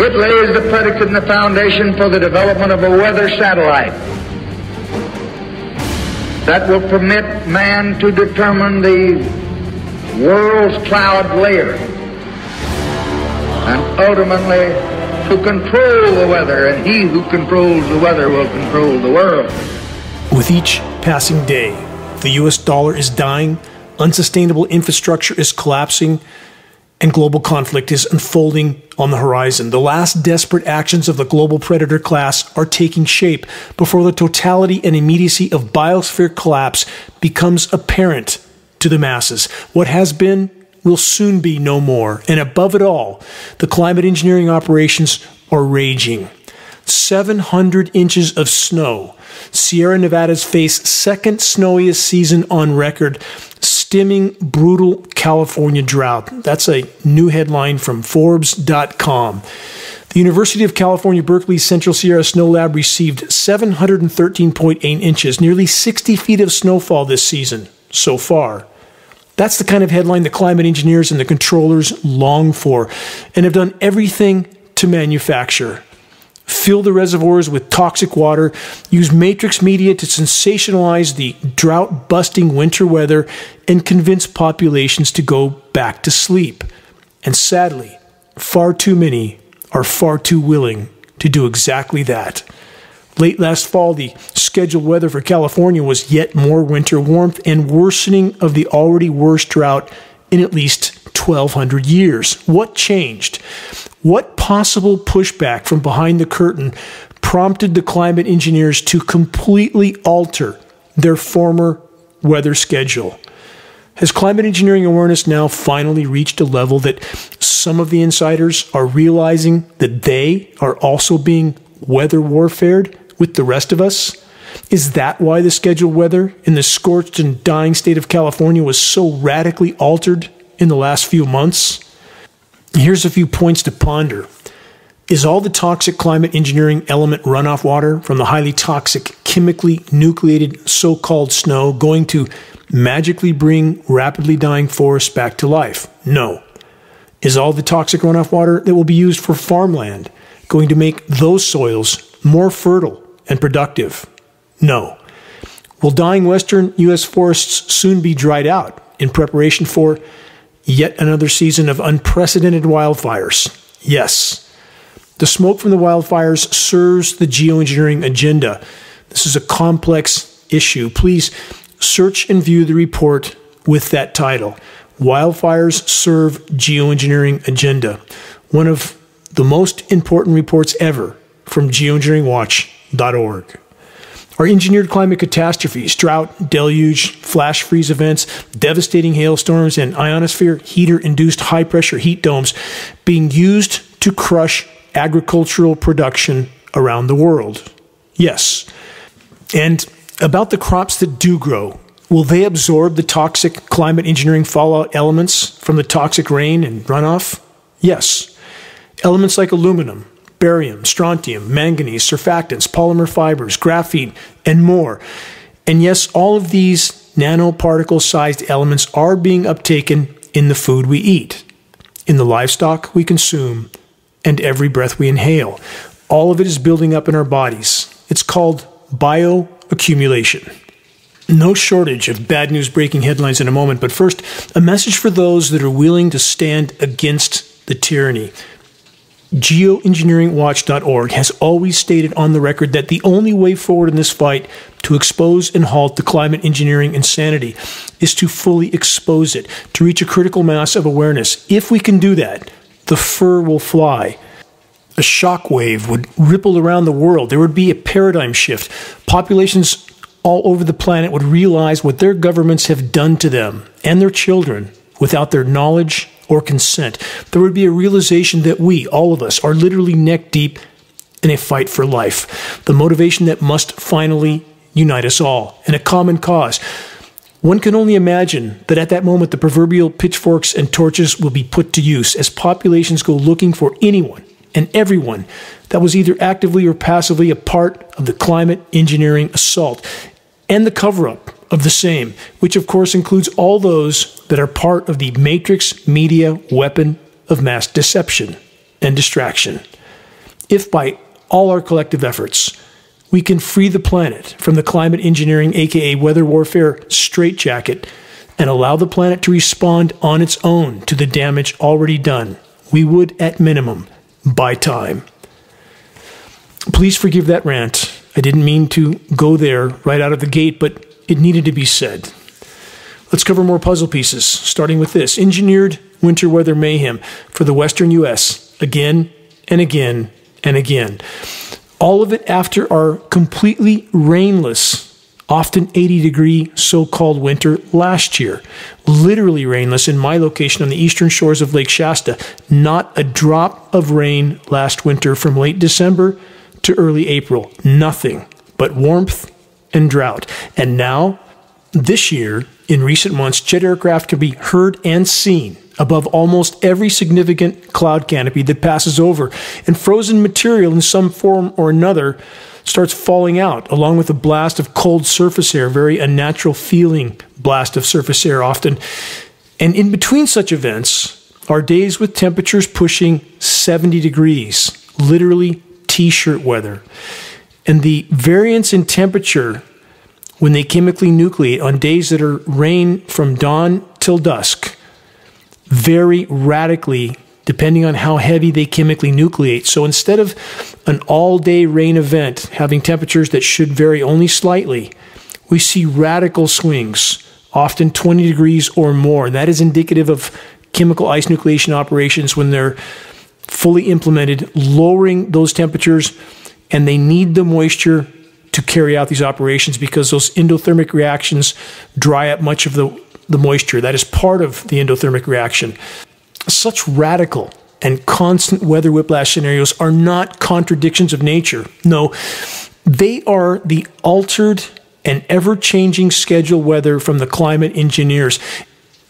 It lays the predicate and the foundation for the development of a weather satellite that will permit man to determine the world's cloud layer and ultimately to control the weather, and he who controls the weather will control the world. With each passing day, the US dollar is dying, unsustainable infrastructure is collapsing, and global conflict is unfolding on the horizon. The last desperate actions of the global predator class are taking shape before the totality and immediacy of biosphere collapse becomes apparent to the masses. What has been will soon be no more. And above it all, the climate engineering operations are raging. 700 inches of snow. Sierra Nevada's face second snowiest season on record, stemming brutal California drought. That's a new headline from Forbes.com. The University of California, Berkeley's Central Sierra Snow Lab received 713.8 inches, nearly 60 feet of snowfall this season so far. That's the kind of headline the climate engineers and the controllers long for and have done everything to manufacture fill the reservoirs with toxic water, use matrix media to sensationalize the drought busting winter weather, and convince populations to go back to sleep. And sadly, far too many are far too willing to do exactly that. Late last fall, the scheduled weather for California was yet more winter warmth and worsening of the already worst drought in at least 1200 years. What changed? What possible pushback from behind the curtain prompted the climate engineers to completely alter their former weather schedule? Has climate engineering awareness now finally reached a level that some of the insiders are realizing that they are also being weather warfared with the rest of us? Is that why the scheduled weather in the scorched and dying state of California was so radically altered in the last few months? Here's a few points to ponder. Is all the toxic climate engineering element runoff water from the highly toxic, chemically nucleated so called snow going to magically bring rapidly dying forests back to life? No. Is all the toxic runoff water that will be used for farmland going to make those soils more fertile and productive? No. Will dying western U.S. forests soon be dried out in preparation for Yet another season of unprecedented wildfires. Yes. The smoke from the wildfires serves the geoengineering agenda. This is a complex issue. Please search and view the report with that title Wildfires Serve Geoengineering Agenda. One of the most important reports ever from geoengineeringwatch.org. Our engineered climate catastrophes, drought, deluge, flash freeze events, devastating hailstorms, and ionosphere heater induced high pressure heat domes being used to crush agricultural production around the world. Yes. And about the crops that do grow, will they absorb the toxic climate engineering fallout elements from the toxic rain and runoff? Yes. Elements like aluminum, barium, strontium, manganese, surfactants, polymer fibers, graphene, and more. And yes, all of these nanoparticle sized elements are being uptaken in the food we eat, in the livestock we consume, and every breath we inhale. All of it is building up in our bodies. It's called bioaccumulation. No shortage of bad news breaking headlines in a moment, but first, a message for those that are willing to stand against the tyranny geoengineeringwatch.org has always stated on the record that the only way forward in this fight to expose and halt the climate engineering insanity is to fully expose it, to reach a critical mass of awareness. If we can do that, the fur will fly. A shockwave would ripple around the world. There would be a paradigm shift. Populations all over the planet would realize what their governments have done to them and their children without their knowledge or consent. There would be a realization that we, all of us, are literally neck deep in a fight for life. The motivation that must finally unite us all in a common cause. One can only imagine that at that moment the proverbial pitchforks and torches will be put to use as populations go looking for anyone and everyone that was either actively or passively a part of the climate engineering assault and the cover up of the same, which of course includes all those that are part of the matrix media weapon of mass deception and distraction. if by all our collective efforts we can free the planet from the climate engineering, aka weather warfare straitjacket, and allow the planet to respond on its own to the damage already done, we would, at minimum, buy time. Please forgive that rant. I didn't mean to go there right out of the gate, but it needed to be said. Let's cover more puzzle pieces, starting with this engineered winter weather mayhem for the western U.S. again and again and again. All of it after our completely rainless, often 80 degree so called winter last year. Literally rainless in my location on the eastern shores of Lake Shasta. Not a drop of rain last winter from late December to early April. Nothing but warmth and drought. And now, this year, in recent months, jet aircraft can be heard and seen above almost every significant cloud canopy that passes over, and frozen material in some form or another starts falling out, along with a blast of cold surface air, very unnatural feeling blast of surface air often. And in between such events are days with temperatures pushing 70 degrees, literally t shirt weather. And the variance in temperature when they chemically nucleate on days that are rain from dawn till dusk vary radically depending on how heavy they chemically nucleate. So instead of an all day rain event having temperatures that should vary only slightly, we see radical swings, often 20 degrees or more. That is indicative of chemical ice nucleation operations when they're fully implemented, lowering those temperatures, and they need the moisture to carry out these operations because those endothermic reactions dry up much of the the moisture. That is part of the endothermic reaction. Such radical and constant weather whiplash scenarios are not contradictions of nature. No, they are the altered and ever changing schedule weather from the climate engineers.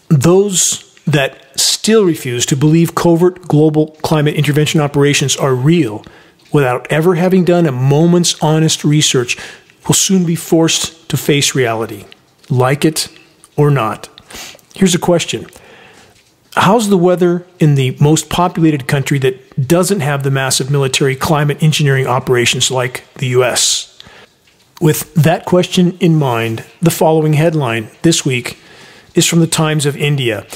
Those that still refuse to believe covert global climate intervention operations are real without ever having done a moment's honest research will soon be forced to face reality. Like it or not. Here's a question How's the weather in the most populated country that doesn't have the massive military climate engineering operations like the US? With that question in mind, the following headline this week is from the Times of India.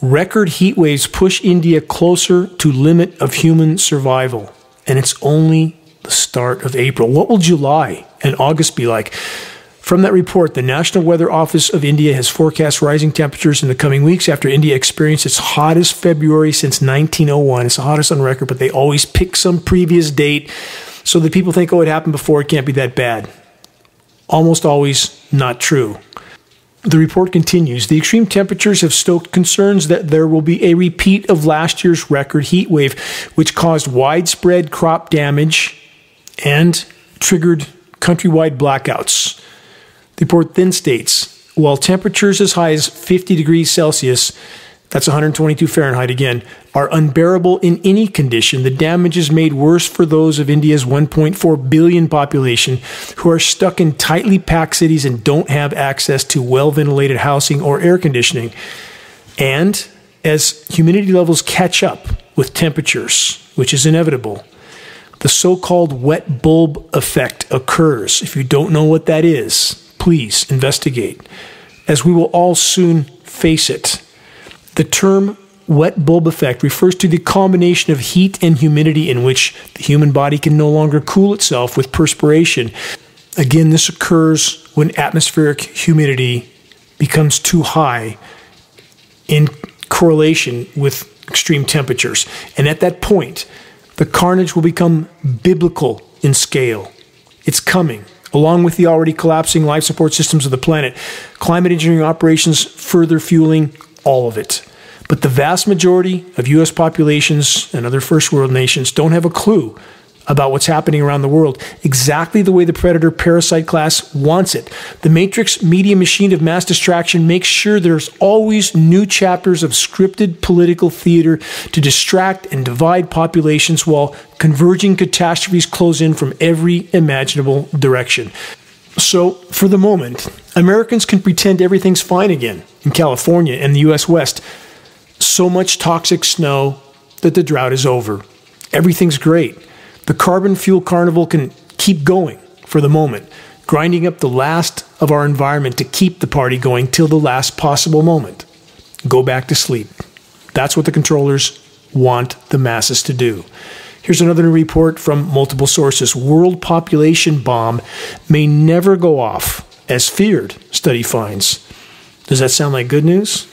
Record heat waves push India closer to limit of human survival, and it's only the start of April. What will July and August be like? From that report, the National Weather Office of India has forecast rising temperatures in the coming weeks after India experienced its hottest February since 1901. It's the hottest on record, but they always pick some previous date so that people think, oh, it happened before, it can't be that bad. Almost always not true. The report continues The extreme temperatures have stoked concerns that there will be a repeat of last year's record heat wave, which caused widespread crop damage and triggered countrywide blackouts. The report then states while temperatures as high as 50 degrees Celsius, that's 122 Fahrenheit again, are unbearable in any condition, the damage is made worse for those of India's 1.4 billion population who are stuck in tightly packed cities and don't have access to well ventilated housing or air conditioning. And as humidity levels catch up with temperatures, which is inevitable, the so called wet bulb effect occurs. If you don't know what that is, please investigate, as we will all soon face it. The term wet bulb effect refers to the combination of heat and humidity in which the human body can no longer cool itself with perspiration. Again, this occurs when atmospheric humidity becomes too high in correlation with extreme temperatures. And at that point, the carnage will become biblical in scale. It's coming along with the already collapsing life support systems of the planet. Climate engineering operations further fueling all of it. But the vast majority of U.S. populations and other first world nations don't have a clue about what's happening around the world exactly the way the predator parasite class wants it. The Matrix media machine of mass distraction makes sure there's always new chapters of scripted political theater to distract and divide populations while converging catastrophes close in from every imaginable direction. So, for the moment, Americans can pretend everything's fine again in California and the US West. So much toxic snow that the drought is over. Everything's great. The carbon fuel carnival can keep going for the moment, grinding up the last of our environment to keep the party going till the last possible moment. Go back to sleep. That's what the controllers want the masses to do. Here's another report from multiple sources. World population bomb may never go off as feared, study finds. Does that sound like good news?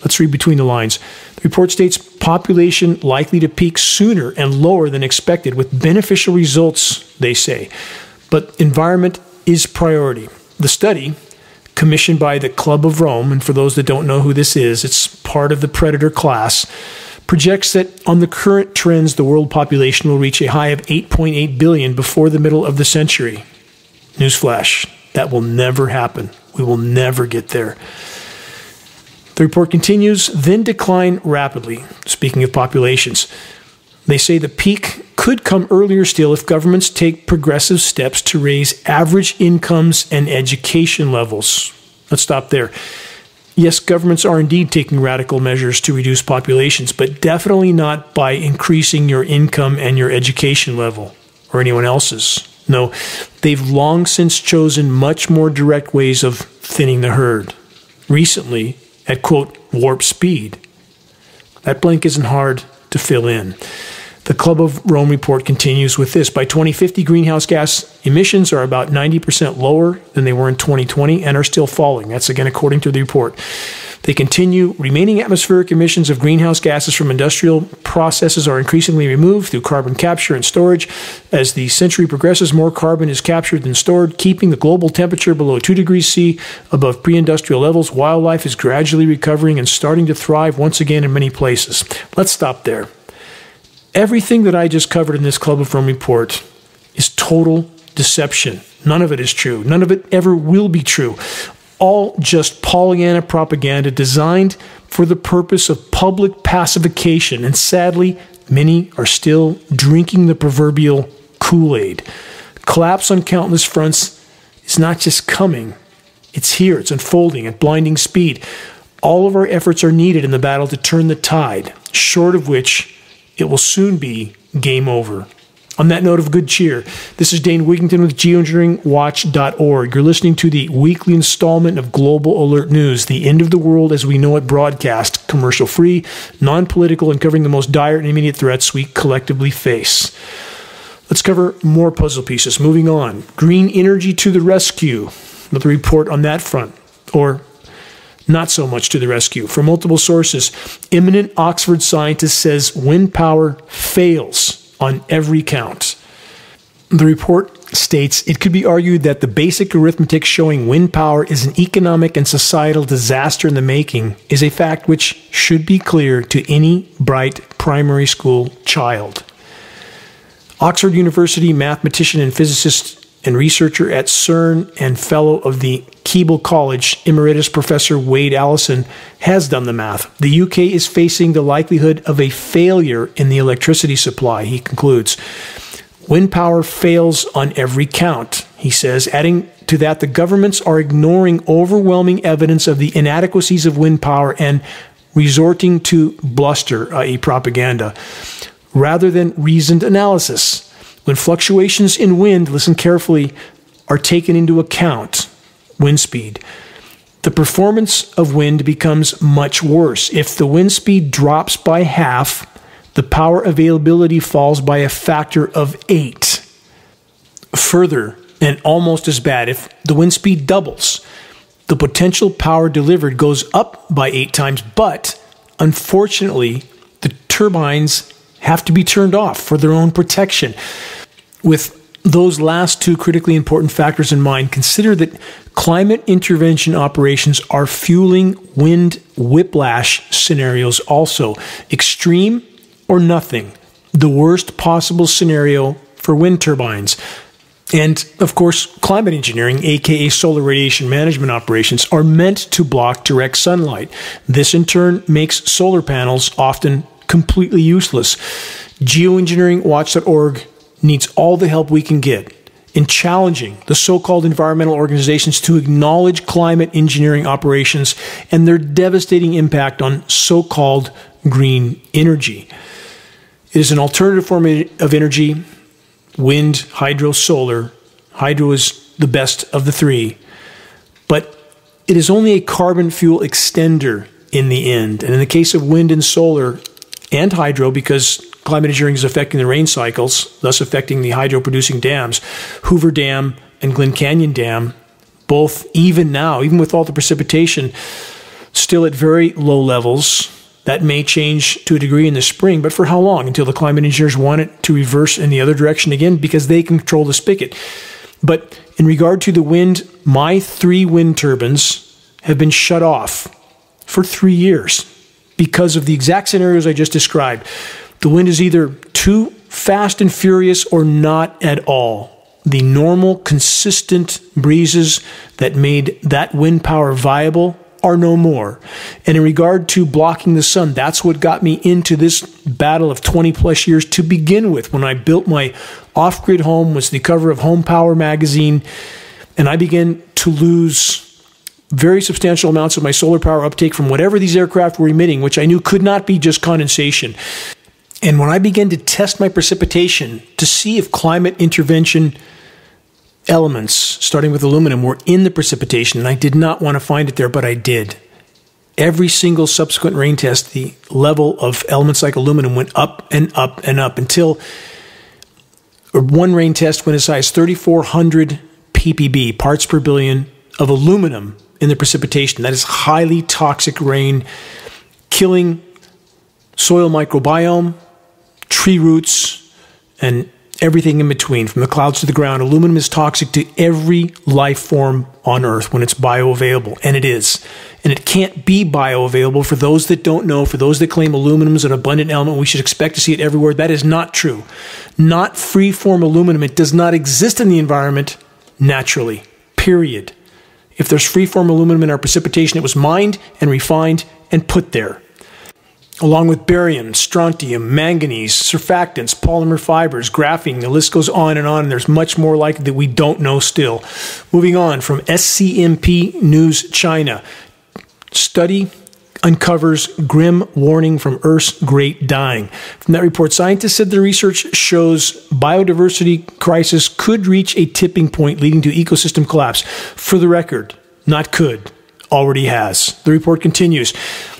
Let's read between the lines. The report states population likely to peak sooner and lower than expected with beneficial results, they say. But environment is priority. The study, commissioned by the Club of Rome, and for those that don't know who this is, it's part of the predator class, projects that on the current trends, the world population will reach a high of 8.8 billion before the middle of the century. Newsflash, that will never happen. We will never get there. The report continues, then decline rapidly. Speaking of populations, they say the peak could come earlier still if governments take progressive steps to raise average incomes and education levels. Let's stop there. Yes, governments are indeed taking radical measures to reduce populations, but definitely not by increasing your income and your education level or anyone else's. No, they've long since chosen much more direct ways of thinning the herd. Recently, at quote warp speed. That blank isn't hard to fill in. The Club of Rome report continues with this. By 2050, greenhouse gas emissions are about 90% lower than they were in 2020 and are still falling. That's again according to the report. They continue. Remaining atmospheric emissions of greenhouse gases from industrial processes are increasingly removed through carbon capture and storage. As the century progresses, more carbon is captured than stored, keeping the global temperature below 2 degrees C above pre industrial levels. Wildlife is gradually recovering and starting to thrive once again in many places. Let's stop there. Everything that I just covered in this Club of Rome report is total deception. None of it is true. None of it ever will be true. All just Pollyanna propaganda designed for the purpose of public pacification. And sadly, many are still drinking the proverbial Kool Aid. Collapse on countless fronts is not just coming, it's here, it's unfolding at blinding speed. All of our efforts are needed in the battle to turn the tide, short of which it will soon be game over. On that note of good cheer, this is Dane Wigington with geoengineeringwatch.org. You're listening to the weekly installment of Global Alert News, the end of the world as we know it broadcast, commercial free, non political, and covering the most dire and immediate threats we collectively face. Let's cover more puzzle pieces. Moving on. Green energy to the rescue. Another report on that front. Or not so much to the rescue. From multiple sources, eminent Oxford scientist says wind power fails on every count. The report states it could be argued that the basic arithmetic showing wind power is an economic and societal disaster in the making is a fact which should be clear to any bright primary school child. Oxford University mathematician and physicist and researcher at CERN and fellow of the Keble College, Emeritus Professor Wade Allison, has done the math. The UK is facing the likelihood of a failure in the electricity supply, he concludes. Wind power fails on every count, he says, adding to that the governments are ignoring overwhelming evidence of the inadequacies of wind power and resorting to bluster, i.e., propaganda, rather than reasoned analysis. When fluctuations in wind, listen carefully, are taken into account, wind speed, the performance of wind becomes much worse. If the wind speed drops by half, the power availability falls by a factor of eight. Further, and almost as bad, if the wind speed doubles, the potential power delivered goes up by eight times, but unfortunately, the turbines have to be turned off for their own protection with those last two critically important factors in mind, consider that climate intervention operations are fueling wind whiplash scenarios also. Extreme or nothing, the worst possible scenario for wind turbines. And of course, climate engineering, aka solar radiation management operations, are meant to block direct sunlight. This in turn makes solar panels often completely useless. Geoengineeringwatch.org needs all the help we can get in challenging the so called environmental organizations to acknowledge climate engineering operations and their devastating impact on so called green energy. It is an alternative form of energy wind, hydro, solar. Hydro is the best of the three. But it is only a carbon fuel extender in the end. And in the case of wind and solar and hydro, because climate engineering is affecting the rain cycles, thus affecting the hydro producing dams, Hoover Dam and Glen Canyon Dam, both even now, even with all the precipitation, still at very low levels. That may change to a degree in the spring, but for how long? Until the climate engineers want it to reverse in the other direction again because they control the spigot. But in regard to the wind, my three wind turbines have been shut off for three years because of the exact scenarios I just described. The wind is either too fast and furious or not at all. The normal, consistent breezes that made that wind power viable are no more. And in regard to blocking the sun, that's what got me into this battle of 20 plus years to begin with. When I built my off grid home, was the cover of Home Power magazine, and I began to lose very substantial amounts of my solar power uptake from whatever these aircraft were emitting, which I knew could not be just condensation. And when I began to test my precipitation to see if climate intervention elements, starting with aluminum, were in the precipitation, and I did not want to find it there, but I did. Every single subsequent rain test, the level of elements like aluminum went up and up and up until one rain test went as high as 3,400 ppb, parts per billion, of aluminum in the precipitation. That is highly toxic rain, killing soil microbiome, tree roots, and everything in between, from the clouds to the ground. Aluminum is toxic to every life form on Earth when it's bioavailable, and it is. And it can't be bioavailable for those that don't know, for those that claim aluminum is an abundant element, we should expect to see it everywhere. That is not true. Not free form aluminum. It does not exist in the environment naturally, period. If there's free form aluminum in our precipitation, it was mined and refined and put there along with barium, strontium, manganese, surfactants, polymer fibers, graphene. The list goes on and on, and there's much more like that we don't know still. Moving on from SCMP News China. Study uncovers grim warning from Earth's great dying. From that report, scientists said the research shows biodiversity crisis could reach a tipping point leading to ecosystem collapse. For the record, not could, already has. The report continues.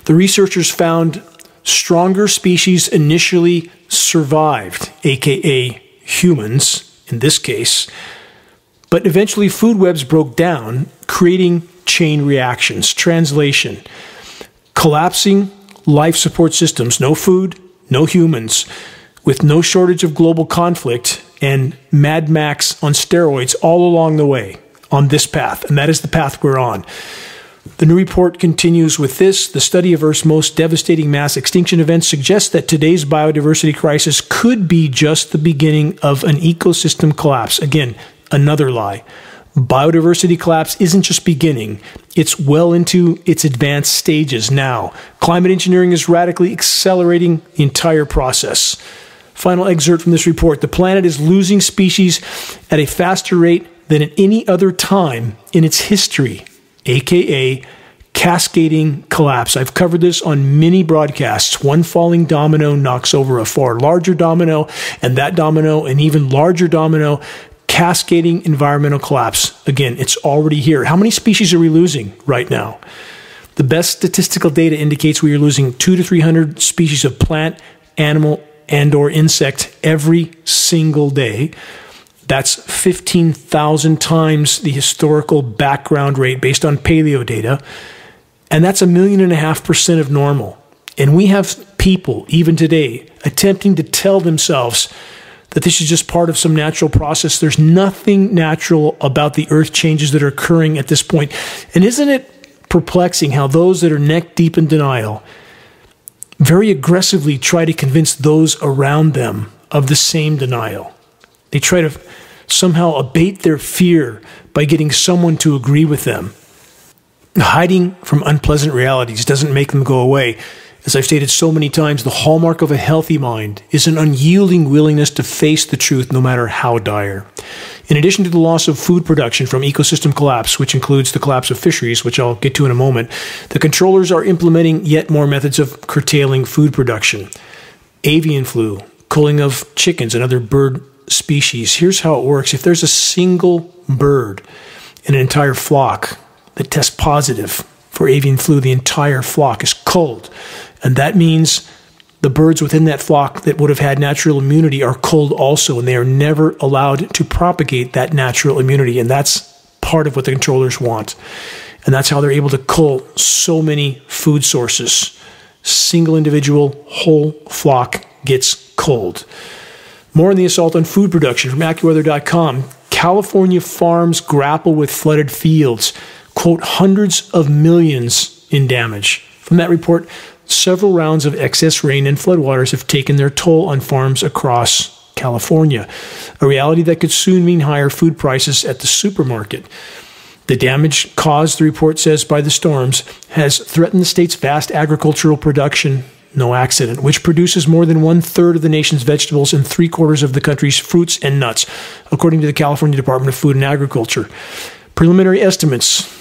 The researchers found stronger species initially survived, aka humans in this case, but eventually food webs broke down, creating chain reactions. Translation collapsing life support systems, no food, no humans, with no shortage of global conflict and Mad Max on steroids all along the way on this path. And that is the path we're on. The new report continues with this. The study of Earth's most devastating mass extinction events suggests that today's biodiversity crisis could be just the beginning of an ecosystem collapse. Again, another lie. Biodiversity collapse isn't just beginning, it's well into its advanced stages now. Climate engineering is radically accelerating the entire process. Final excerpt from this report The planet is losing species at a faster rate than at any other time in its history aka cascading collapse. I've covered this on many broadcasts. One falling domino knocks over a far larger domino, and that domino, an even larger domino, cascading environmental collapse. Again, it's already here. How many species are we losing right now? The best statistical data indicates we are losing 2 to 300 species of plant, animal, and or insect every single day. That's 15,000 times the historical background rate based on paleo data. And that's a million and a half percent of normal. And we have people, even today, attempting to tell themselves that this is just part of some natural process. There's nothing natural about the earth changes that are occurring at this point. And isn't it perplexing how those that are neck deep in denial very aggressively try to convince those around them of the same denial? They try to somehow abate their fear by getting someone to agree with them. Hiding from unpleasant realities doesn't make them go away. As I've stated so many times, the hallmark of a healthy mind is an unyielding willingness to face the truth no matter how dire. In addition to the loss of food production from ecosystem collapse, which includes the collapse of fisheries, which I'll get to in a moment, the controllers are implementing yet more methods of curtailing food production. Avian flu, culling of chickens and other bird species. Here's how it works if there's a single bird in an entire flock that tests positive for avian flu, the entire flock is culled. And that means the birds within that flock that would have had natural immunity are culled also, and they are never allowed to propagate that natural immunity. And that's part of what the controllers want. And that's how they're able to cull so many food sources. Single individual, whole flock gets culled. More on the assault on food production from AccuWeather.com. California farms grapple with flooded fields. Quote, hundreds of millions in damage. From that report, several rounds of excess rain and floodwaters have taken their toll on farms across California, a reality that could soon mean higher food prices at the supermarket. The damage caused, the report says, by the storms has threatened the state's vast agricultural production. No accident, which produces more than one third of the nation's vegetables and three quarters of the country's fruits and nuts, according to the California Department of Food and Agriculture. Preliminary estimates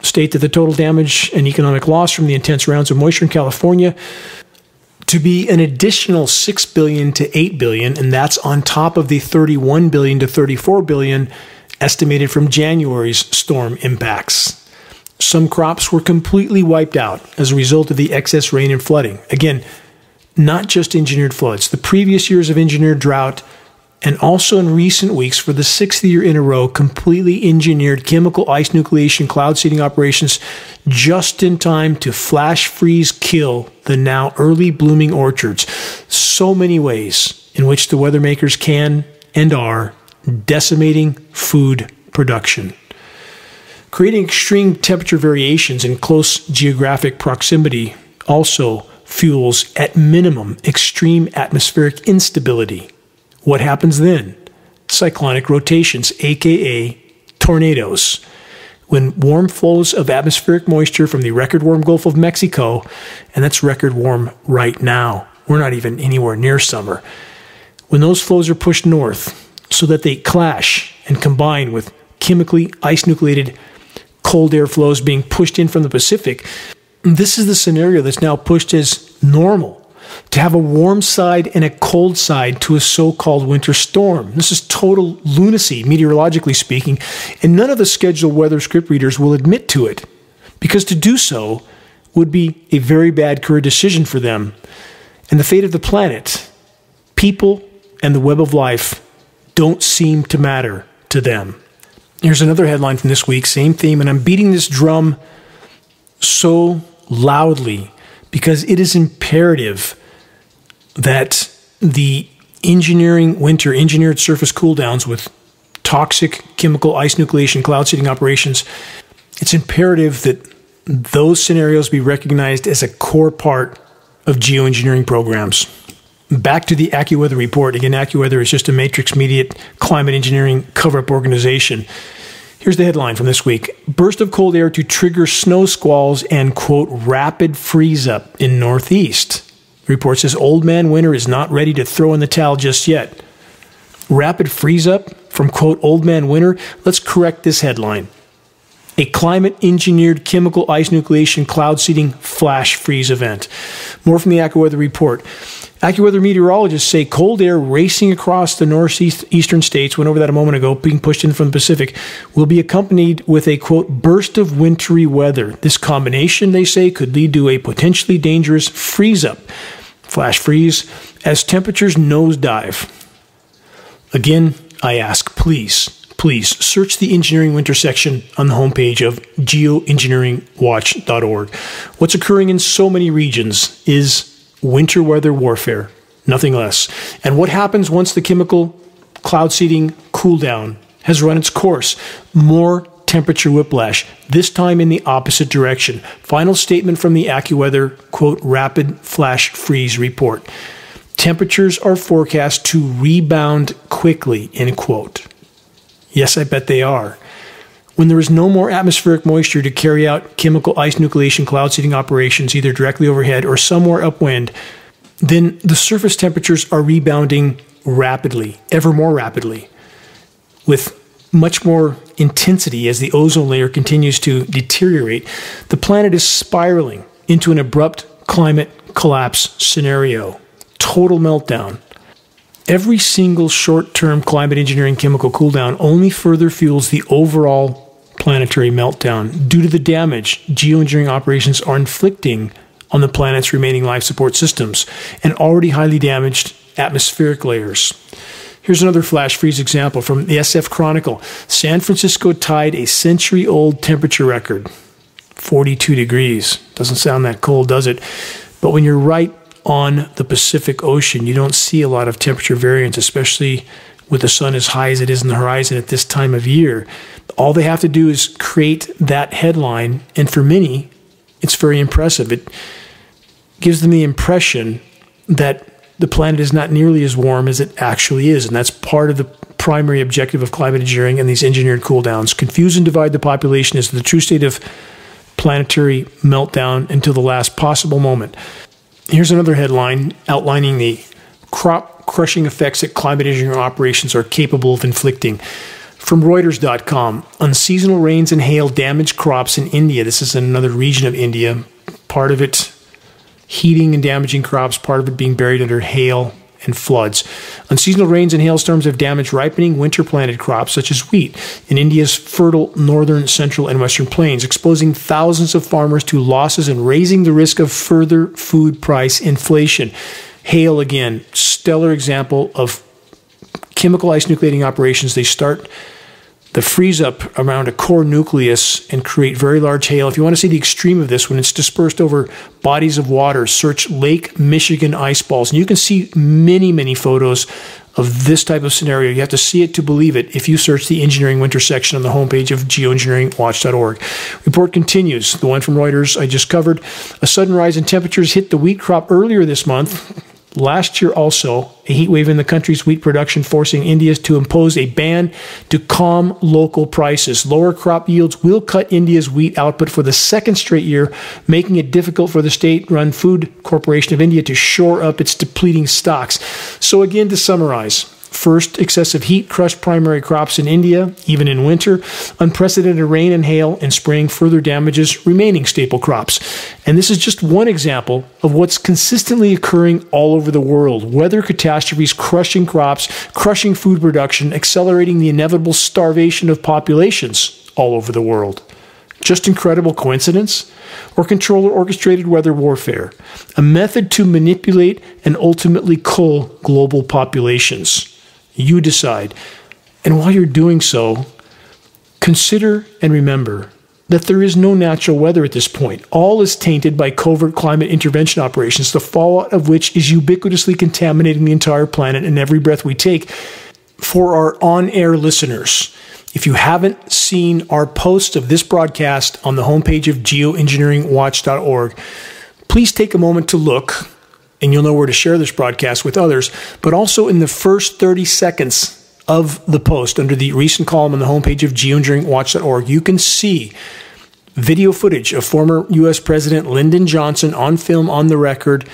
state that the total damage and economic loss from the intense rounds of moisture in California to be an additional 6 billion to 8 billion and that's on top of the 31 billion to 34 billion estimated from January's storm impacts. Some crops were completely wiped out as a result of the excess rain and flooding. Again, not just engineered floods. The previous years of engineered drought and also in recent weeks, for the sixth year in a row, completely engineered chemical ice nucleation cloud seeding operations just in time to flash freeze kill the now early blooming orchards. So many ways in which the weather makers can and are decimating food production. Creating extreme temperature variations in close geographic proximity also fuels, at minimum, extreme atmospheric instability. What happens then? Cyclonic rotations, aka tornadoes. When warm flows of atmospheric moisture from the record warm Gulf of Mexico, and that's record warm right now, we're not even anywhere near summer. When those flows are pushed north so that they clash and combine with chemically ice nucleated cold air flows being pushed in from the Pacific, this is the scenario that's now pushed as normal to have a warm side and a cold side to a so called winter storm. This is total lunacy, meteorologically speaking, and none of the scheduled weather script readers will admit to it, because to do so would be a very bad career decision for them. And the fate of the planet, people, and the web of life don't seem to matter to them. Here's another headline from this week, same theme, and I'm beating this drum so loudly because it is imperative that the engineering winter, engineered surface cooldowns with toxic chemical ice nucleation cloud seeding operations, it's imperative that those scenarios be recognized as a core part of geoengineering programs. Back to the AccuWeather report. Again, AccuWeather is just a matrix media climate engineering cover up organization. Here's the headline from this week Burst of cold air to trigger snow squalls and, quote, rapid freeze up in Northeast. The report says Old Man Winter is not ready to throw in the towel just yet. Rapid freeze up from, quote, Old Man Winter. Let's correct this headline. A climate engineered chemical ice nucleation cloud seeding flash freeze event. More from the AccuWeather report. AccuWeather meteorologists say cold air racing across the northeast eastern states, went over that a moment ago, being pushed in from the Pacific, will be accompanied with a quote burst of wintry weather. This combination, they say, could lead to a potentially dangerous freeze up, flash freeze, as temperatures nosedive. Again, I ask, please, please search the engineering winter section on the homepage of geoengineeringwatch.org. What's occurring in so many regions is winter weather warfare, nothing less. And what happens once the chemical cloud seeding cool down has run its course? More temperature whiplash, this time in the opposite direction. Final statement from the AccuWeather, quote, rapid flash freeze report. Temperatures are forecast to rebound quickly, end quote. Yes, I bet they are. When there is no more atmospheric moisture to carry out chemical ice nucleation cloud seeding operations, either directly overhead or somewhere upwind, then the surface temperatures are rebounding rapidly, ever more rapidly, with much more intensity as the ozone layer continues to deteriorate. The planet is spiraling into an abrupt climate collapse scenario. Total meltdown. Every single short term climate engineering chemical cooldown only further fuels the overall planetary meltdown due to the damage geoengineering operations are inflicting on the planet's remaining life support systems and already highly damaged atmospheric layers. Here's another flash freeze example from the SF Chronicle. San Francisco tied a century old temperature record 42 degrees. Doesn't sound that cold, does it? But when you're right on the Pacific Ocean, you don't see a lot of temperature variance, especially with the sun as high as it is in the horizon at this time of year. All they have to do is create that headline, and for many, it's very impressive. It gives them the impression that the planet is not nearly as warm as it actually is. And that's part of the primary objective of climate engineering and these engineered cooldowns. Confuse and divide the population is the true state of planetary meltdown until the last possible moment. Here's another headline outlining the crop crushing effects that climate engineering operations are capable of inflicting. From Reuters.com, unseasonal rains and hail damage crops in India. This is another region of India. Part of it heating and damaging crops, part of it being buried under hail and floods. Unseasonal rains and hailstorms have damaged ripening winter planted crops such as wheat in India's fertile northern, central, and western plains, exposing thousands of farmers to losses and raising the risk of further food price inflation. Hail, again, stellar example of chemical ice nucleating operations. They start the freeze up around a core nucleus and create very large hail. If you want to see the extreme of this, when it's dispersed over bodies of water, search Lake Michigan ice balls. And you can see many, many photos of this type of scenario. You have to see it to believe it if you search the engineering winter section on the homepage of geoengineeringwatch.org. Report continues. The one from Reuters I just covered. A sudden rise in temperatures hit the wheat crop earlier this month Last year, also, a heat wave in the country's wheat production, forcing India to impose a ban to calm local prices. Lower crop yields will cut India's wheat output for the second straight year, making it difficult for the state run Food Corporation of India to shore up its depleting stocks. So, again, to summarize, First, excessive heat crushed primary crops in India, even in winter. Unprecedented rain and hail in spring further damages remaining staple crops. And this is just one example of what's consistently occurring all over the world. Weather catastrophes crushing crops, crushing food production, accelerating the inevitable starvation of populations all over the world. Just incredible coincidence? Or controller orchestrated weather warfare? A method to manipulate and ultimately cull global populations. You decide. And while you're doing so, consider and remember that there is no natural weather at this point. All is tainted by covert climate intervention operations, the fallout of which is ubiquitously contaminating the entire planet and every breath we take. For our on air listeners, if you haven't seen our post of this broadcast on the homepage of geoengineeringwatch.org, please take a moment to look and you'll know where to share this broadcast with others. But also in the first 30 seconds of the post under the recent column on the homepage of geoengineeringwatch.org, you can see video footage of former U.S. President Lyndon Johnson on film on the record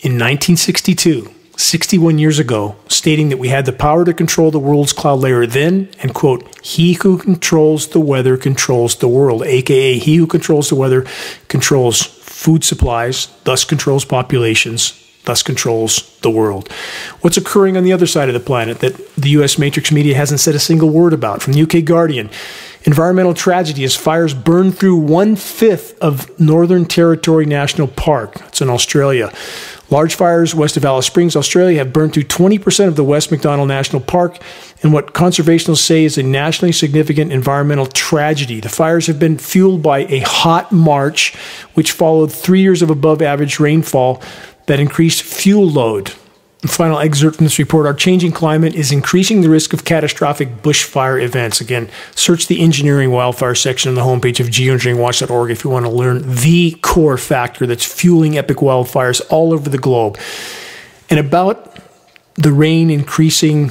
in 1962. 61 years ago, stating that we had the power to control the world's cloud layer then, and quote, he who controls the weather controls the world, aka he who controls the weather controls food supplies, thus controls populations, thus controls the world. What's occurring on the other side of the planet that the US matrix media hasn't said a single word about? From the UK Guardian, environmental tragedy as fires burn through one fifth of Northern Territory National Park. It's in Australia. Large fires west of Alice Springs, Australia, have burned through 20% of the West MacDonnell National Park in what conservationists say is a nationally significant environmental tragedy. The fires have been fueled by a hot March, which followed three years of above average rainfall that increased fuel load final excerpt from this report our changing climate is increasing the risk of catastrophic bushfire events. Again, search the engineering wildfire section on the homepage of geoengineeringwatch.org if you want to learn the core factor that's fueling epic wildfires all over the globe. And about the rain increasing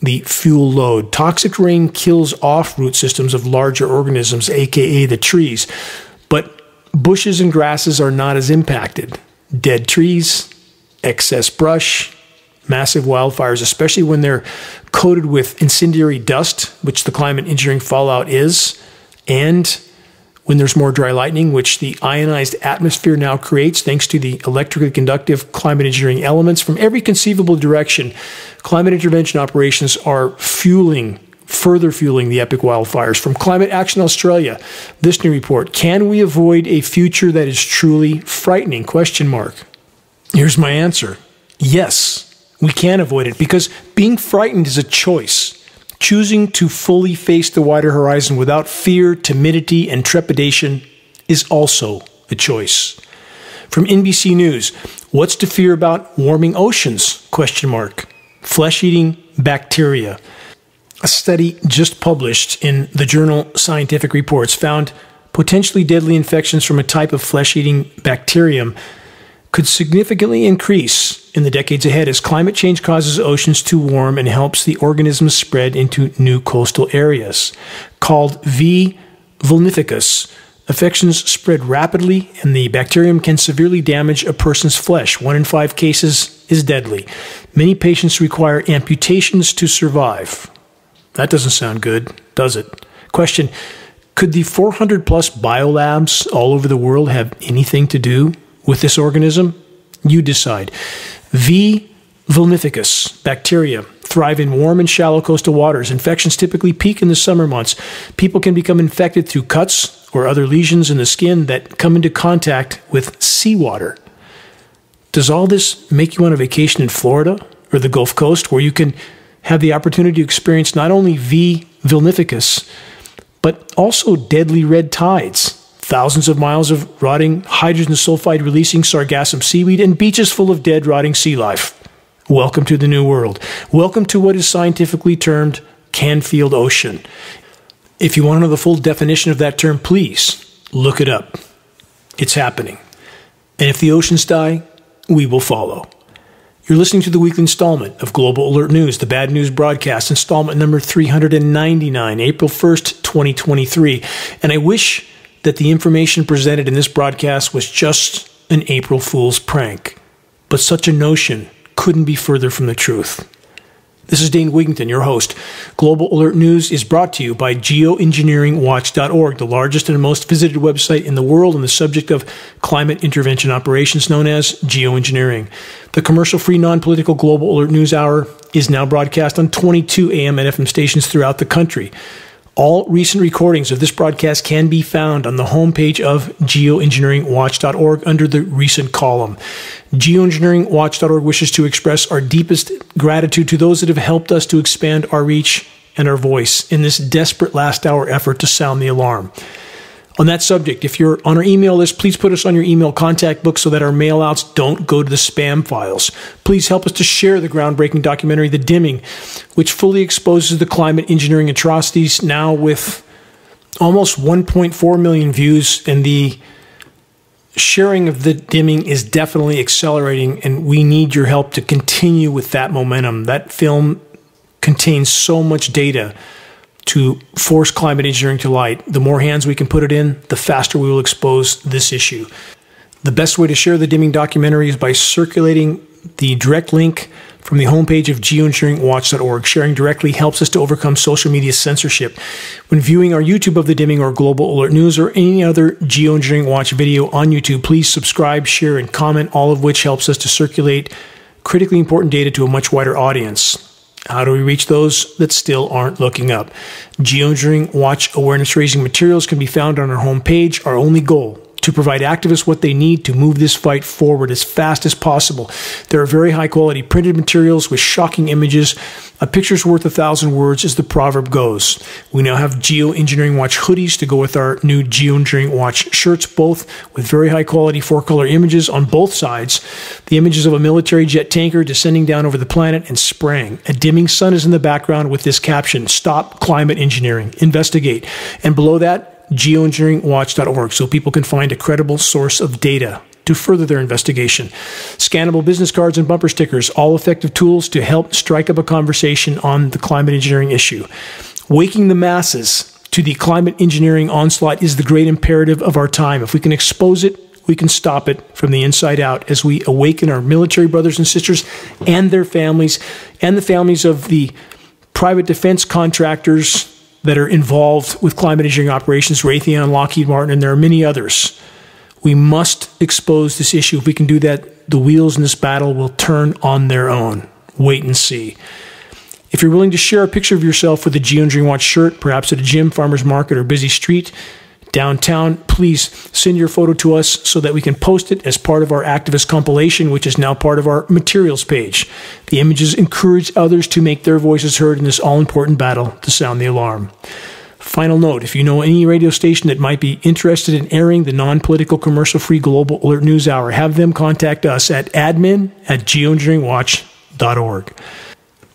the fuel load. Toxic rain kills off root systems of larger organisms, aka the trees, but bushes and grasses are not as impacted. Dead trees, excess brush, massive wildfires, especially when they're coated with incendiary dust, which the climate engineering fallout is, and when there's more dry lightning, which the ionized atmosphere now creates thanks to the electrically conductive climate engineering elements from every conceivable direction. Climate intervention operations are fueling further fueling the epic wildfires. From Climate Action Australia, this new report, can we avoid a future that is truly frightening? Question mark. Here's my answer. Yes, we can't avoid it because being frightened is a choice. Choosing to fully face the wider horizon without fear, timidity, and trepidation is also a choice. From NBC News, what's to fear about warming oceans? Question mark. Flesh-eating bacteria. A study just published in the journal Scientific Reports found potentially deadly infections from a type of flesh-eating bacterium could significantly increase in the decades ahead as climate change causes oceans to warm and helps the organisms spread into new coastal areas. Called V. vulnificus, infections spread rapidly and the bacterium can severely damage a person's flesh. One in five cases is deadly. Many patients require amputations to survive. That doesn't sound good, does it? Question Could the 400 plus biolabs all over the world have anything to do with this organism? You decide. V. vulnificus bacteria thrive in warm and shallow coastal waters. Infections typically peak in the summer months. People can become infected through cuts or other lesions in the skin that come into contact with seawater. Does all this make you want a vacation in Florida or the Gulf Coast where you can have the opportunity to experience not only V. vulnificus, but also deadly red tides? Thousands of miles of rotting hydrogen sulfide releasing sargassum seaweed, and beaches full of dead, rotting sea life. Welcome to the New World. Welcome to what is scientifically termed Canfield Ocean. If you want to know the full definition of that term, please look it up. It's happening. And if the oceans die, we will follow. You're listening to the weekly installment of Global Alert News, the bad news broadcast, installment number 399, April 1st, 2023. And I wish that the information presented in this broadcast was just an April Fool's prank. But such a notion couldn't be further from the truth. This is Dane Wigington, your host. Global Alert News is brought to you by geoengineeringwatch.org, the largest and most visited website in the world on the subject of climate intervention operations known as geoengineering. The commercial free, non political Global Alert News Hour is now broadcast on 22 AM and FM stations throughout the country. All recent recordings of this broadcast can be found on the homepage of geoengineeringwatch.org under the recent column. Geoengineeringwatch.org wishes to express our deepest gratitude to those that have helped us to expand our reach and our voice in this desperate last hour effort to sound the alarm on that subject, if you're on our email list, please put us on your email contact book so that our mailouts don't go to the spam files. Please help us to share the groundbreaking documentary, The Dimming, which fully exposes the climate engineering atrocities now with almost 1.4 million views, and the sharing of The Dimming is definitely accelerating, and we need your help to continue with that momentum. That film contains so much data to force climate engineering to light. The more hands we can put it in, the faster we will expose this issue. The best way to share the dimming documentary is by circulating the direct link from the homepage of geoengineeringwatch.org. Sharing directly helps us to overcome social media censorship. When viewing our YouTube of the Dimming or Global Alert News or any other Geoengineering Watch video on YouTube, please subscribe, share, and comment, all of which helps us to circulate critically important data to a much wider audience. How do we reach those that still aren't looking up? Geoengineering Watch awareness raising materials can be found on our homepage. Our only goal to provide activists what they need to move this fight forward as fast as possible. There are very high quality printed materials with shocking images. A picture's worth a thousand words, as the proverb goes. We now have Geoengineering Watch hoodies to go with our new Geoengineering Watch shirts, both with very high quality four color images on both sides. The images of a military jet tanker descending down over the planet and spraying. A dimming sun is in the background with this caption Stop climate engineering, investigate. And below that, geoengineeringwatch.org so people can find a credible source of data to further their investigation. Scannable business cards and bumper stickers, all effective tools to help strike up a conversation on the climate engineering issue. Waking the masses to the climate engineering onslaught is the great imperative of our time. If we can expose it, we can stop it from the inside out as we awaken our military brothers and sisters and their families and the families of the private defense contractors that are involved with climate engineering operations, Raytheon, Lockheed Martin, and there are many others. We must expose this issue. If we can do that, the wheels in this battle will turn on their own. Wait and see. If you're willing to share a picture of yourself with a Geoengineering Watch shirt, perhaps at a gym, farmer's market, or busy street, downtown, please send your photo to us so that we can post it as part of our activist compilation, which is now part of our materials page. The images encourage others to make their voices heard in this all important battle to sound the alarm. Final note if you know any radio station that might be interested in airing the non political commercial free global alert news hour, have them contact us at admin at geoengineeringwatch.org.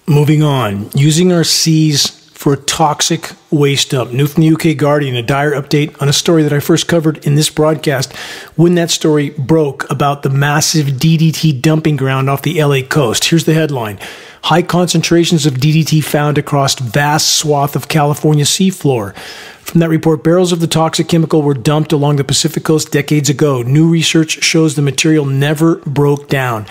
Moving on, using our seas for a toxic waste dump. New from the UK Guardian, a dire update on a story that I first covered in this broadcast when that story broke about the massive DDT dumping ground off the LA coast. Here's the headline. High concentrations of DDT found across vast swath of California seafloor. From that report, barrels of the toxic chemical were dumped along the Pacific coast decades ago. New research shows the material never broke down.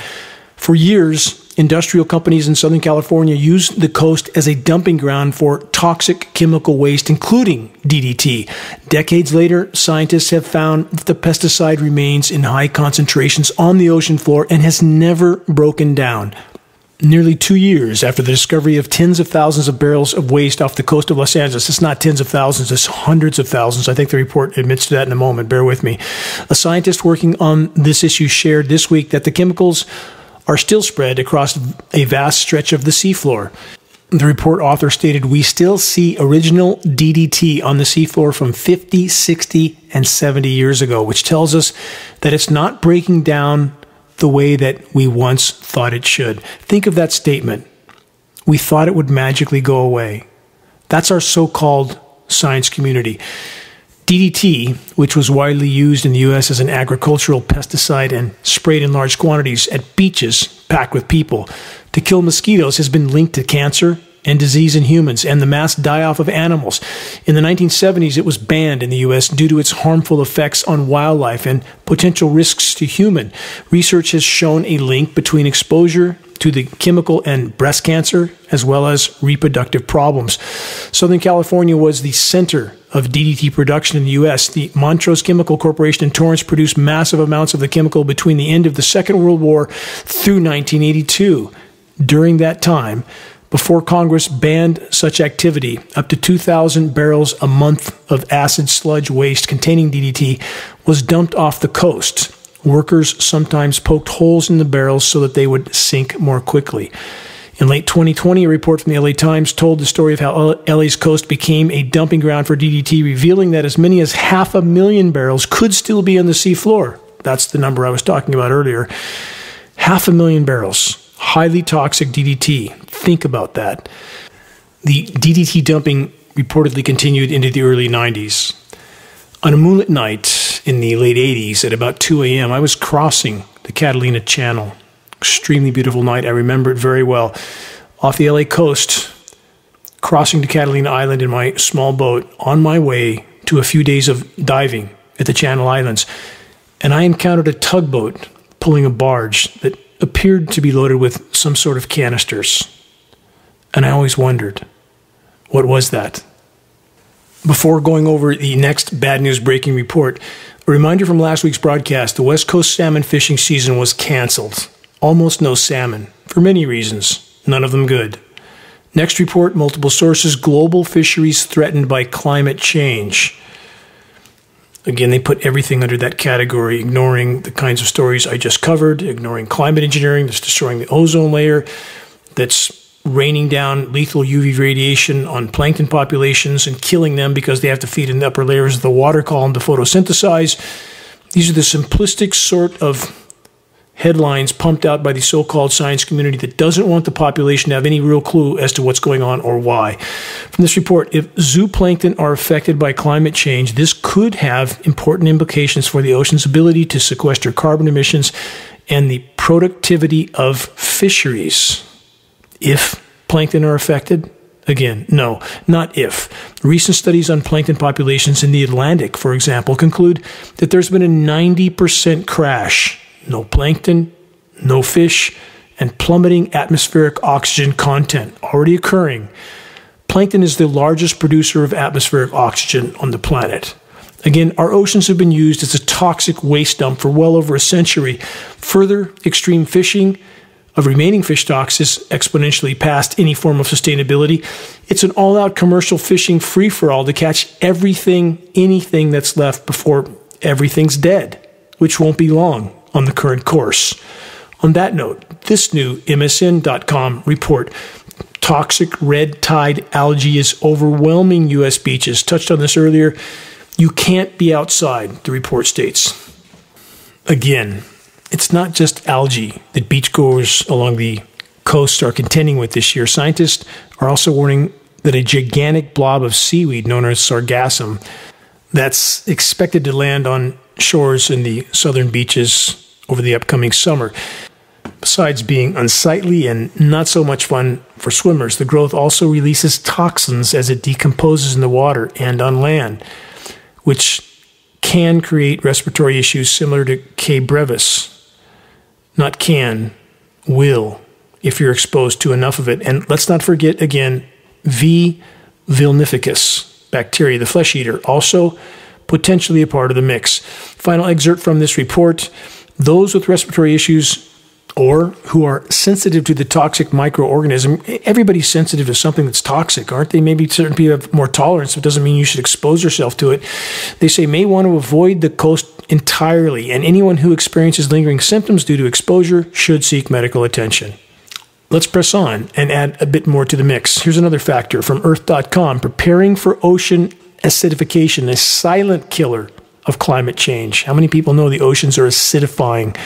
For years, industrial companies in Southern California use the coast as a dumping ground for toxic chemical waste, including DDT. Decades later, scientists have found that the pesticide remains in high concentrations on the ocean floor and has never broken down. Nearly two years after the discovery of tens of thousands of barrels of waste off the coast of Los Angeles, it's not tens of thousands, it's hundreds of thousands. I think the report admits to that in a moment. Bear with me. A scientist working on this issue shared this week that the chemicals are still spread across a vast stretch of the seafloor. The report author stated, We still see original DDT on the seafloor from 50, 60, and 70 years ago, which tells us that it's not breaking down the way that we once thought it should. Think of that statement. We thought it would magically go away. That's our so called science community. DDT, which was widely used in the U.S. as an agricultural pesticide and sprayed in large quantities at beaches packed with people to kill mosquitoes, has been linked to cancer and disease in humans and the mass die off of animals. In the 1970s, it was banned in the U.S. due to its harmful effects on wildlife and potential risks to human. Research has shown a link between exposure to the chemical and breast cancer, as well as reproductive problems. Southern California was the center of DDT production in the U.S. The Montrose Chemical Corporation in Torrance produced massive amounts of the chemical between the end of the Second World War through 1982. During that time, before Congress banned such activity, up to 2,000 barrels a month of acid sludge waste containing DDT was dumped off the coast. Workers sometimes poked holes in the barrels so that they would sink more quickly. In late 2020, a report from the LA Times told the story of how LA's coast became a dumping ground for DDT, revealing that as many as half a million barrels could still be on the seafloor. That's the number I was talking about earlier. Half a million barrels, highly toxic DDT. Think about that. The DDT dumping reportedly continued into the early 90s. On a moonlit night in the late 80s at about 2 a.m., I was crossing the Catalina Channel. Extremely beautiful night. I remember it very well. Off the LA coast, crossing to Catalina Island in my small boat on my way to a few days of diving at the Channel Islands. And I encountered a tugboat pulling a barge that appeared to be loaded with some sort of canisters. And I always wondered, what was that? Before going over the next bad news breaking report, a reminder from last week's broadcast the West Coast salmon fishing season was canceled. Almost no salmon, for many reasons, none of them good. Next report multiple sources global fisheries threatened by climate change. Again, they put everything under that category, ignoring the kinds of stories I just covered, ignoring climate engineering that's destroying the ozone layer, that's raining down lethal UV radiation on plankton populations and killing them because they have to feed in the upper layers of the water column to photosynthesize. These are the simplistic sort of headlines pumped out by the so called science community that doesn't want the population to have any real clue as to what's going on or why. From this report, if zooplankton are affected by climate change, this could have important implications for the ocean's ability to sequester carbon emissions and the productivity of fisheries if plankton are affected? Again, no, not if. Recent studies on plankton populations in the Atlantic, for example, conclude that there's been a 90% crash. No plankton, no fish, and plummeting atmospheric oxygen content already occurring Plankton is the largest producer of atmospheric oxygen on the planet. Again, our oceans have been used as a toxic waste dump for well over a century. Further extreme fishing of remaining fish stocks is exponentially past any form of sustainability. It's an all out commercial fishing free for all to catch everything, anything that's left before everything's dead, which won't be long on the current course. On that note, this new MSN.com report toxic red tide algae is overwhelming U.S. beaches. Touched on this earlier. You can't be outside, the report states. Again, it's not just algae that beachgoers along the coast are contending with this year. Scientists are also warning that a gigantic blob of seaweed known as sargassum that's expected to land on shores in the southern beaches over the upcoming summer. Besides being unsightly and not so much fun for swimmers, the growth also releases toxins as it decomposes in the water and on land, which can create respiratory issues similar to K. brevis not can, will, if you're exposed to enough of it. And let's not forget again, V. vulnificus bacteria, the flesh eater, also potentially a part of the mix. Final excerpt from this report those with respiratory issues or who are sensitive to the toxic microorganism. Everybody's sensitive to something that's toxic, aren't they? Maybe certain people have more tolerance, but doesn't mean you should expose yourself to it. They say may want to avoid the coast entirely, and anyone who experiences lingering symptoms due to exposure should seek medical attention. Let's press on and add a bit more to the mix. Here's another factor from Earth.com preparing for ocean acidification, a silent killer of climate change. How many people know the oceans are acidifying?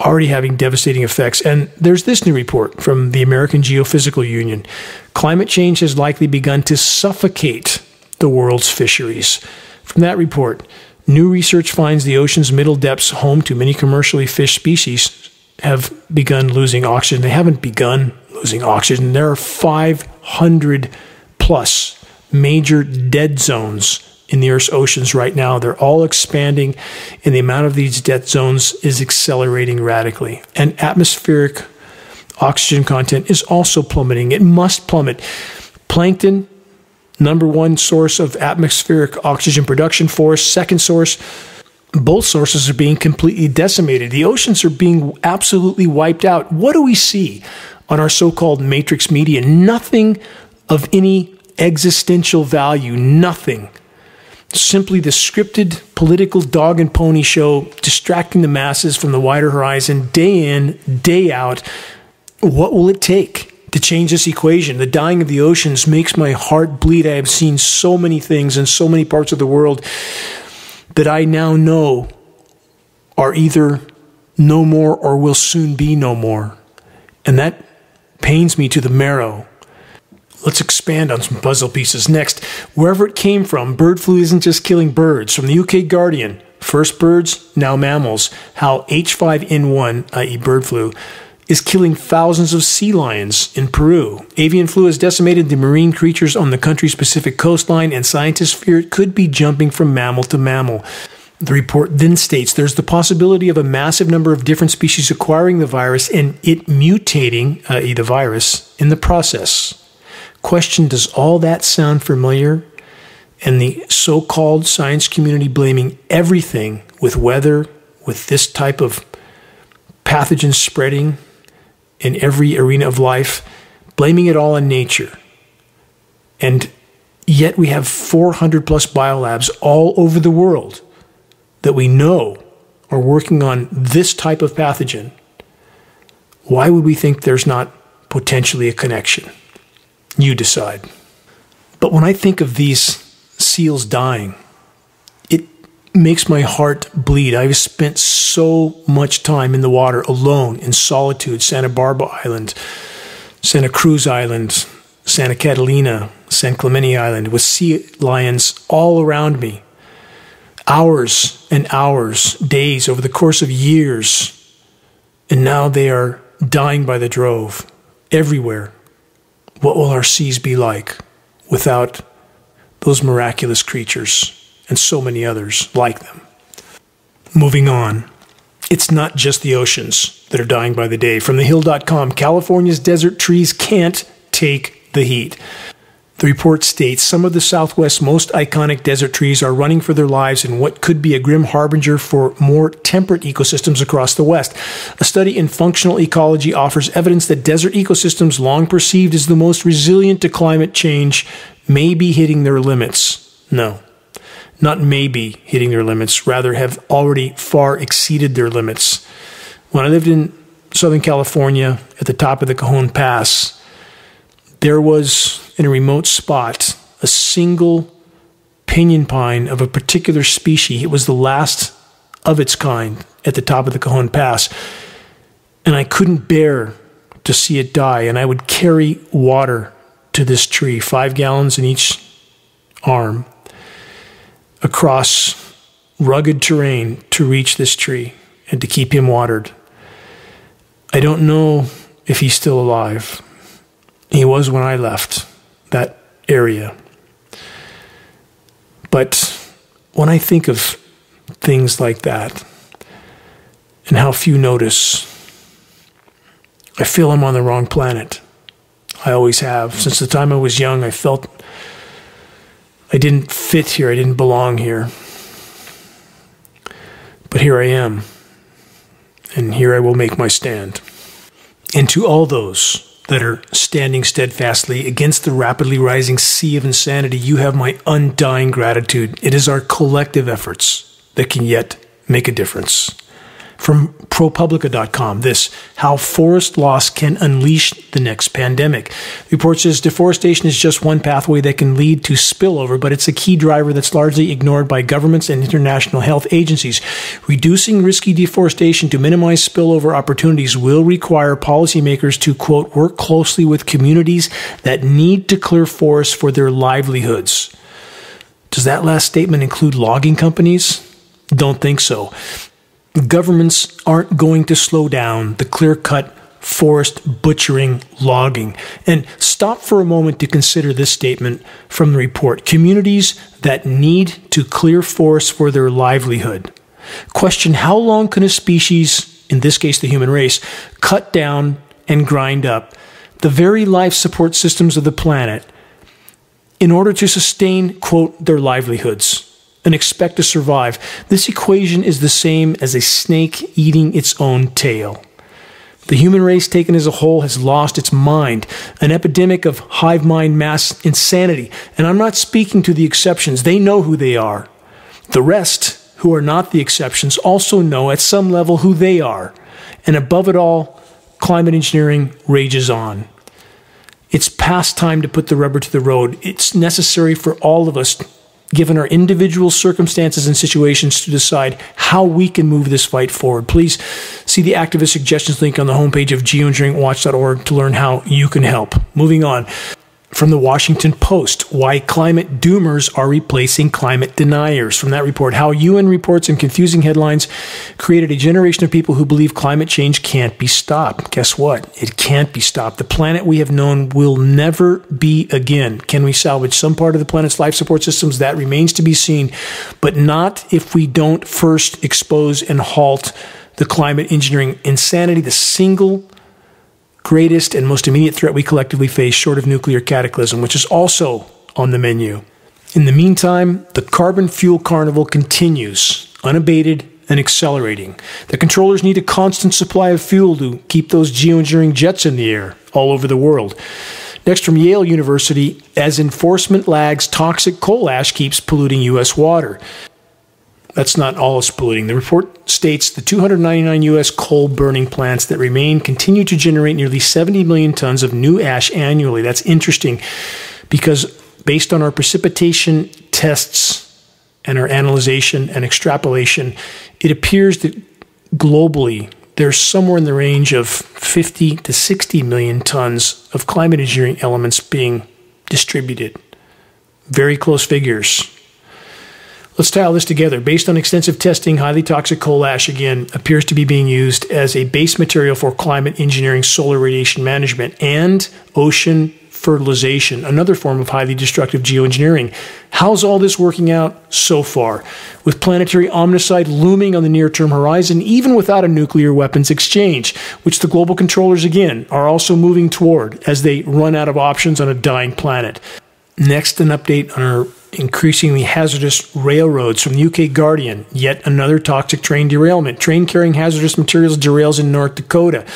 already having devastating effects. And there's this new report from the American Geophysical Union. Climate change has likely begun to suffocate the world's fisheries. From that report, new research finds the ocean's middle depths, home to many commercially fished species, have begun losing oxygen. They haven't begun losing oxygen. There are 500 plus major dead zones in the Earth's oceans right now. They're all expanding, and the amount of these death zones is accelerating radically. And atmospheric oxygen content is also plummeting. It must plummet. Plankton, number one source of atmospheric oxygen production for us, second source. Both sources are being completely decimated. The oceans are being absolutely wiped out. What do we see on our so called matrix media? Nothing of any existential value, nothing simply the scripted political dog and pony show distracting the masses from the wider horizon day in, day out. What will it take to change this equation? The dying of the oceans makes my heart bleed. I have seen so many things in so many parts of the world that I now know are either no more or will soon be no more. And that pains me to the marrow. Let's expand on some puzzle pieces. Next, wherever it came from, bird flu isn't just killing birds. From the UK Guardian, first birds, now mammals, how H5N1, i.e., bird flu, is killing thousands of sea lions in Peru. Avian flu has decimated the marine creatures on the country's Pacific coastline, and scientists fear it could be jumping from mammal to mammal. The report then states there's the possibility of a massive number of different species acquiring the virus and it mutating, i.e., the virus, in the process. Question Does all that sound familiar? And the so called science community blaming everything with weather, with this type of pathogen spreading in every arena of life, blaming it all on nature. And yet we have 400 plus biolabs all over the world that we know are working on this type of pathogen. Why would we think there's not potentially a connection? You decide. But when I think of these seals dying, it makes my heart bleed. I've spent so much time in the water alone in solitude, Santa Barbara Island, Santa Cruz Island, Santa Catalina, San Clemente Island, with sea lions all around me. Hours and hours, days, over the course of years. And now they are dying by the drove everywhere what will our seas be like without those miraculous creatures and so many others like them? Moving on, it's not just the oceans that are dying by the day. From thehill.com, California's desert trees can't take the heat. The report states some of the Southwest's most iconic desert trees are running for their lives in what could be a grim harbinger for more temperate ecosystems across the West. A study in functional ecology offers evidence that desert ecosystems, long perceived as the most resilient to climate change, may be hitting their limits. No, not maybe hitting their limits, rather, have already far exceeded their limits. When I lived in Southern California at the top of the Cajon Pass, there was in a remote spot a single pinyon pine of a particular species. It was the last of its kind at the top of the Cajon Pass. And I couldn't bear to see it die. And I would carry water to this tree, five gallons in each arm, across rugged terrain to reach this tree and to keep him watered. I don't know if he's still alive. He was when I left area. But when I think of things like that and how few notice, I feel I'm on the wrong planet. I always have. Since the time I was young, I felt I didn't fit here, I didn't belong here. But here I am, and here I will make my stand. And to all those that are standing steadfastly against the rapidly rising sea of insanity, you have my undying gratitude. It is our collective efforts that can yet make a difference. From ProPublica.com, this how forest loss can unleash the next pandemic. The report says deforestation is just one pathway that can lead to spillover, but it's a key driver that's largely ignored by governments and international health agencies. Reducing risky deforestation to minimize spillover opportunities will require policymakers to, quote, work closely with communities that need to clear forests for their livelihoods. Does that last statement include logging companies? Don't think so governments aren't going to slow down the clear cut forest butchering logging. And stop for a moment to consider this statement from the report communities that need to clear forests for their livelihood. Question how long can a species, in this case the human race, cut down and grind up the very life support systems of the planet in order to sustain, quote, their livelihoods? And expect to survive. This equation is the same as a snake eating its own tail. The human race, taken as a whole, has lost its mind, an epidemic of hive mind mass insanity. And I'm not speaking to the exceptions, they know who they are. The rest, who are not the exceptions, also know at some level who they are. And above it all, climate engineering rages on. It's past time to put the rubber to the road. It's necessary for all of us given our individual circumstances and situations, to decide how we can move this fight forward. Please see the activist suggestions link on the homepage of geoengineeringwatch.org to learn how you can help. Moving on from the Washington Post why climate doomers are replacing climate deniers. From that report, how UN reports and confusing headlines created a generation of people who believe climate change can't be stopped. Guess what? It can't be stopped. The planet we have known will never be again. Can we salvage some part of the planet's life support systems? That remains to be seen, but not if we don't first expose and halt the climate engineering insanity, the single greatest and most immediate threat we collectively face, short of nuclear cataclysm, which is also on the menu. In the meantime, the carbon fuel carnival continues, unabated and accelerating. The controllers need a constant supply of fuel to keep those geoengineering jets in the air all over the world. Next, from Yale University, as enforcement lags, toxic coal ash keeps polluting U.S. water. That's not all it's polluting. The report states the 299 U.S. coal burning plants that remain continue to generate nearly 70 million tons of new ash annually. That's interesting because based on our precipitation tests and our analyzation and extrapolation, it appears that globally there's somewhere in the range of 50 to 60 million tons of climate engineering elements being distributed. Very close figures. Let's tie all this together. Based on extensive testing, highly toxic coal ash again appears to be being used as a base material for climate engineering, solar radiation management, and ocean fertilization, another form of highly destructive geoengineering. How's all this working out so far? With planetary omnicide looming on the near term horizon, even without a nuclear weapons exchange, which the global controllers again are also moving toward as they run out of options on a dying planet. Next, an update on our increasingly hazardous railroads from the UK Guardian. Yet another toxic train derailment. Train carrying hazardous materials derails in North Dakota.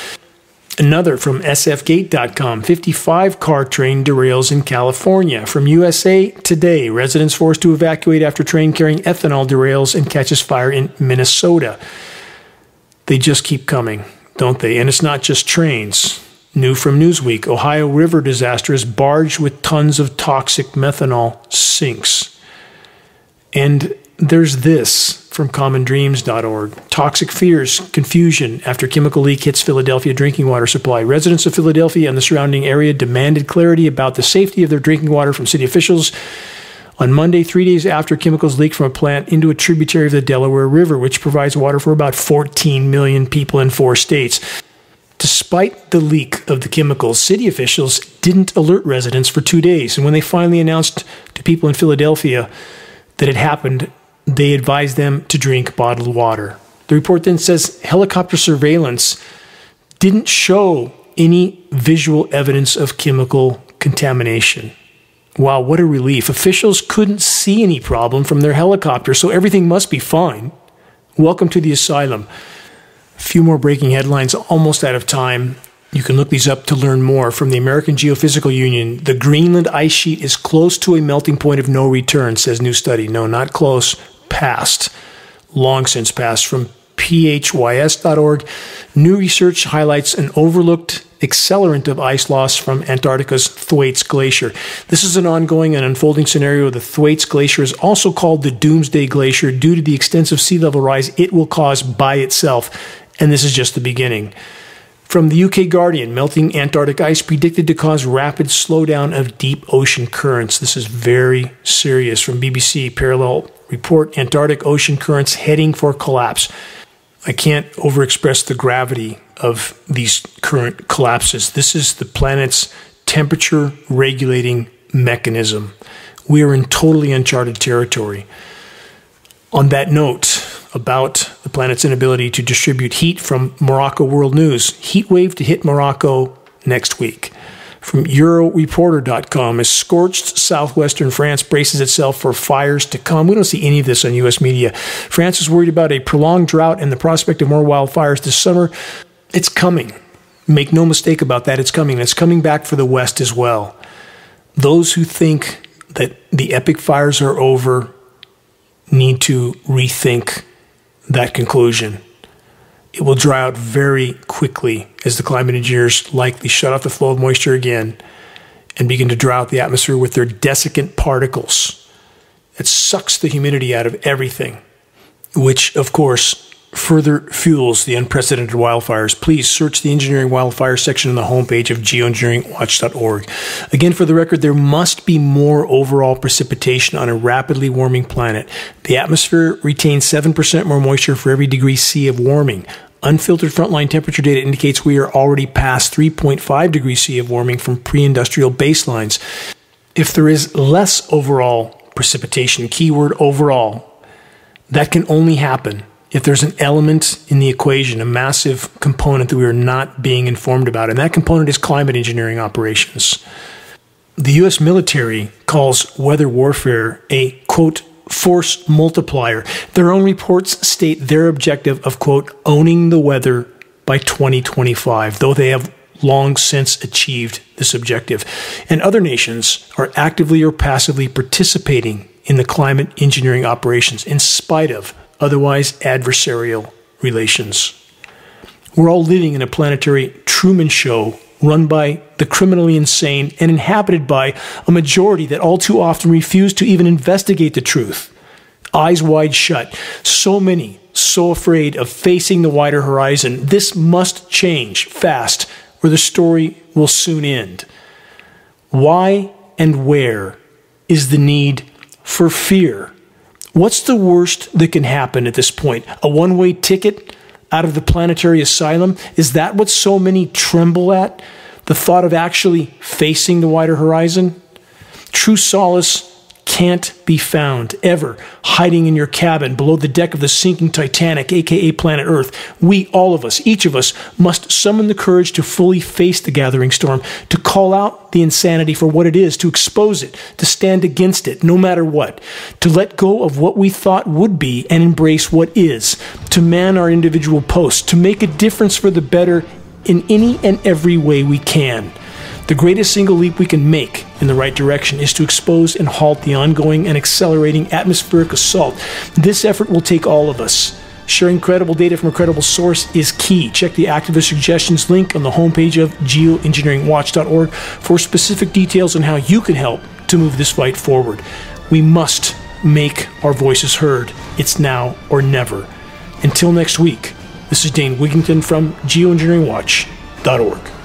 Another from sfgate.com 55 car train derails in California. From USA Today, residents forced to evacuate after train carrying ethanol derails and catches fire in Minnesota. They just keep coming, don't they? And it's not just trains. New from Newsweek Ohio River disaster as barge with tons of toxic methanol sinks. And there's this from commondreams.org. Toxic fears, confusion after chemical leak hits Philadelphia drinking water supply. Residents of Philadelphia and the surrounding area demanded clarity about the safety of their drinking water from city officials. On Monday, three days after chemicals leaked from a plant into a tributary of the Delaware River, which provides water for about 14 million people in four states. Despite the leak of the chemicals, city officials didn't alert residents for two days. And when they finally announced to people in Philadelphia that it happened, they advised them to drink bottled water. The report then says helicopter surveillance didn't show any visual evidence of chemical contamination. Wow, what a relief. Officials couldn't see any problem from their helicopter, so everything must be fine. Welcome to the asylum. Few more breaking headlines, almost out of time. You can look these up to learn more. From the American Geophysical Union, the Greenland ice sheet is close to a melting point of no return, says new study. No, not close, past, long since passed. From phys.org, new research highlights an overlooked accelerant of ice loss from Antarctica's Thwaites Glacier. This is an ongoing and unfolding scenario. The Thwaites Glacier is also called the Doomsday Glacier due to the extensive sea level rise it will cause by itself. And this is just the beginning. From the UK Guardian, melting Antarctic ice predicted to cause rapid slowdown of deep ocean currents. This is very serious. From BBC, parallel report Antarctic ocean currents heading for collapse. I can't overexpress the gravity of these current collapses. This is the planet's temperature regulating mechanism. We are in totally uncharted territory. On that note, about the planet's inability to distribute heat from Morocco World News. Heat wave to hit Morocco next week. From Euroreporter.com, as scorched southwestern France braces itself for fires to come. We don't see any of this on U.S. media. France is worried about a prolonged drought and the prospect of more wildfires this summer. It's coming. Make no mistake about that. It's coming. It's coming back for the West as well. Those who think that the epic fires are over need to rethink that conclusion. It will dry out very quickly as the climate engineers likely shut off the flow of moisture again and begin to dry out the atmosphere with their desiccant particles. It sucks the humidity out of everything, which, of course, further fuels the unprecedented wildfires, please search the engineering wildfire section on the homepage of geoengineeringwatch.org. Again, for the record, there must be more overall precipitation on a rapidly warming planet. The atmosphere retains 7% more moisture for every degree C of warming. Unfiltered frontline temperature data indicates we are already past 3.5 degrees C of warming from pre industrial baselines. If there is less overall precipitation, keyword overall, that can only happen if there's an element in the equation, a massive component that we are not being informed about, and that component is climate engineering operations. The U.S. military calls weather warfare a quote force multiplier. Their own reports state their objective of quote owning the weather by 2025, though they have long since achieved this objective. And other nations are actively or passively participating in the climate engineering operations in spite of otherwise adversarial relations. We're all living in a planetary Truman show run by the criminally insane and inhabited by a majority that all too often refuse to even investigate the truth. Eyes wide shut. So many, so afraid of facing the wider horizon. This must change fast, or the story will soon end. Why and where is the need for fear? What's the worst that can happen at this point? A one way ticket out of the planetary asylum? Is that what so many tremble at? The thought of actually facing the wider horizon? True solace can't be found ever hiding in your cabin below the deck of the sinking Titanic, aka planet Earth. We, all of us, each of us, must summon the courage to fully face the gathering storm, to call out the insanity for what it is, to expose it, to stand against it, no matter what, to let go of what we thought would be and embrace what is, to man our individual posts, to make a difference for the better in any and every way we can. The greatest single leap we can make in the right direction is to expose and halt the ongoing and accelerating atmospheric assault. This effort will take all of us. Sharing credible data from a credible source is key. Check the activist suggestions link on the homepage of geoengineeringwatch.org for specific details on how you can help to move this fight forward. We must make our voices heard. It's now or never. Until next week, this is Dane Wigington from geoengineeringwatch.org.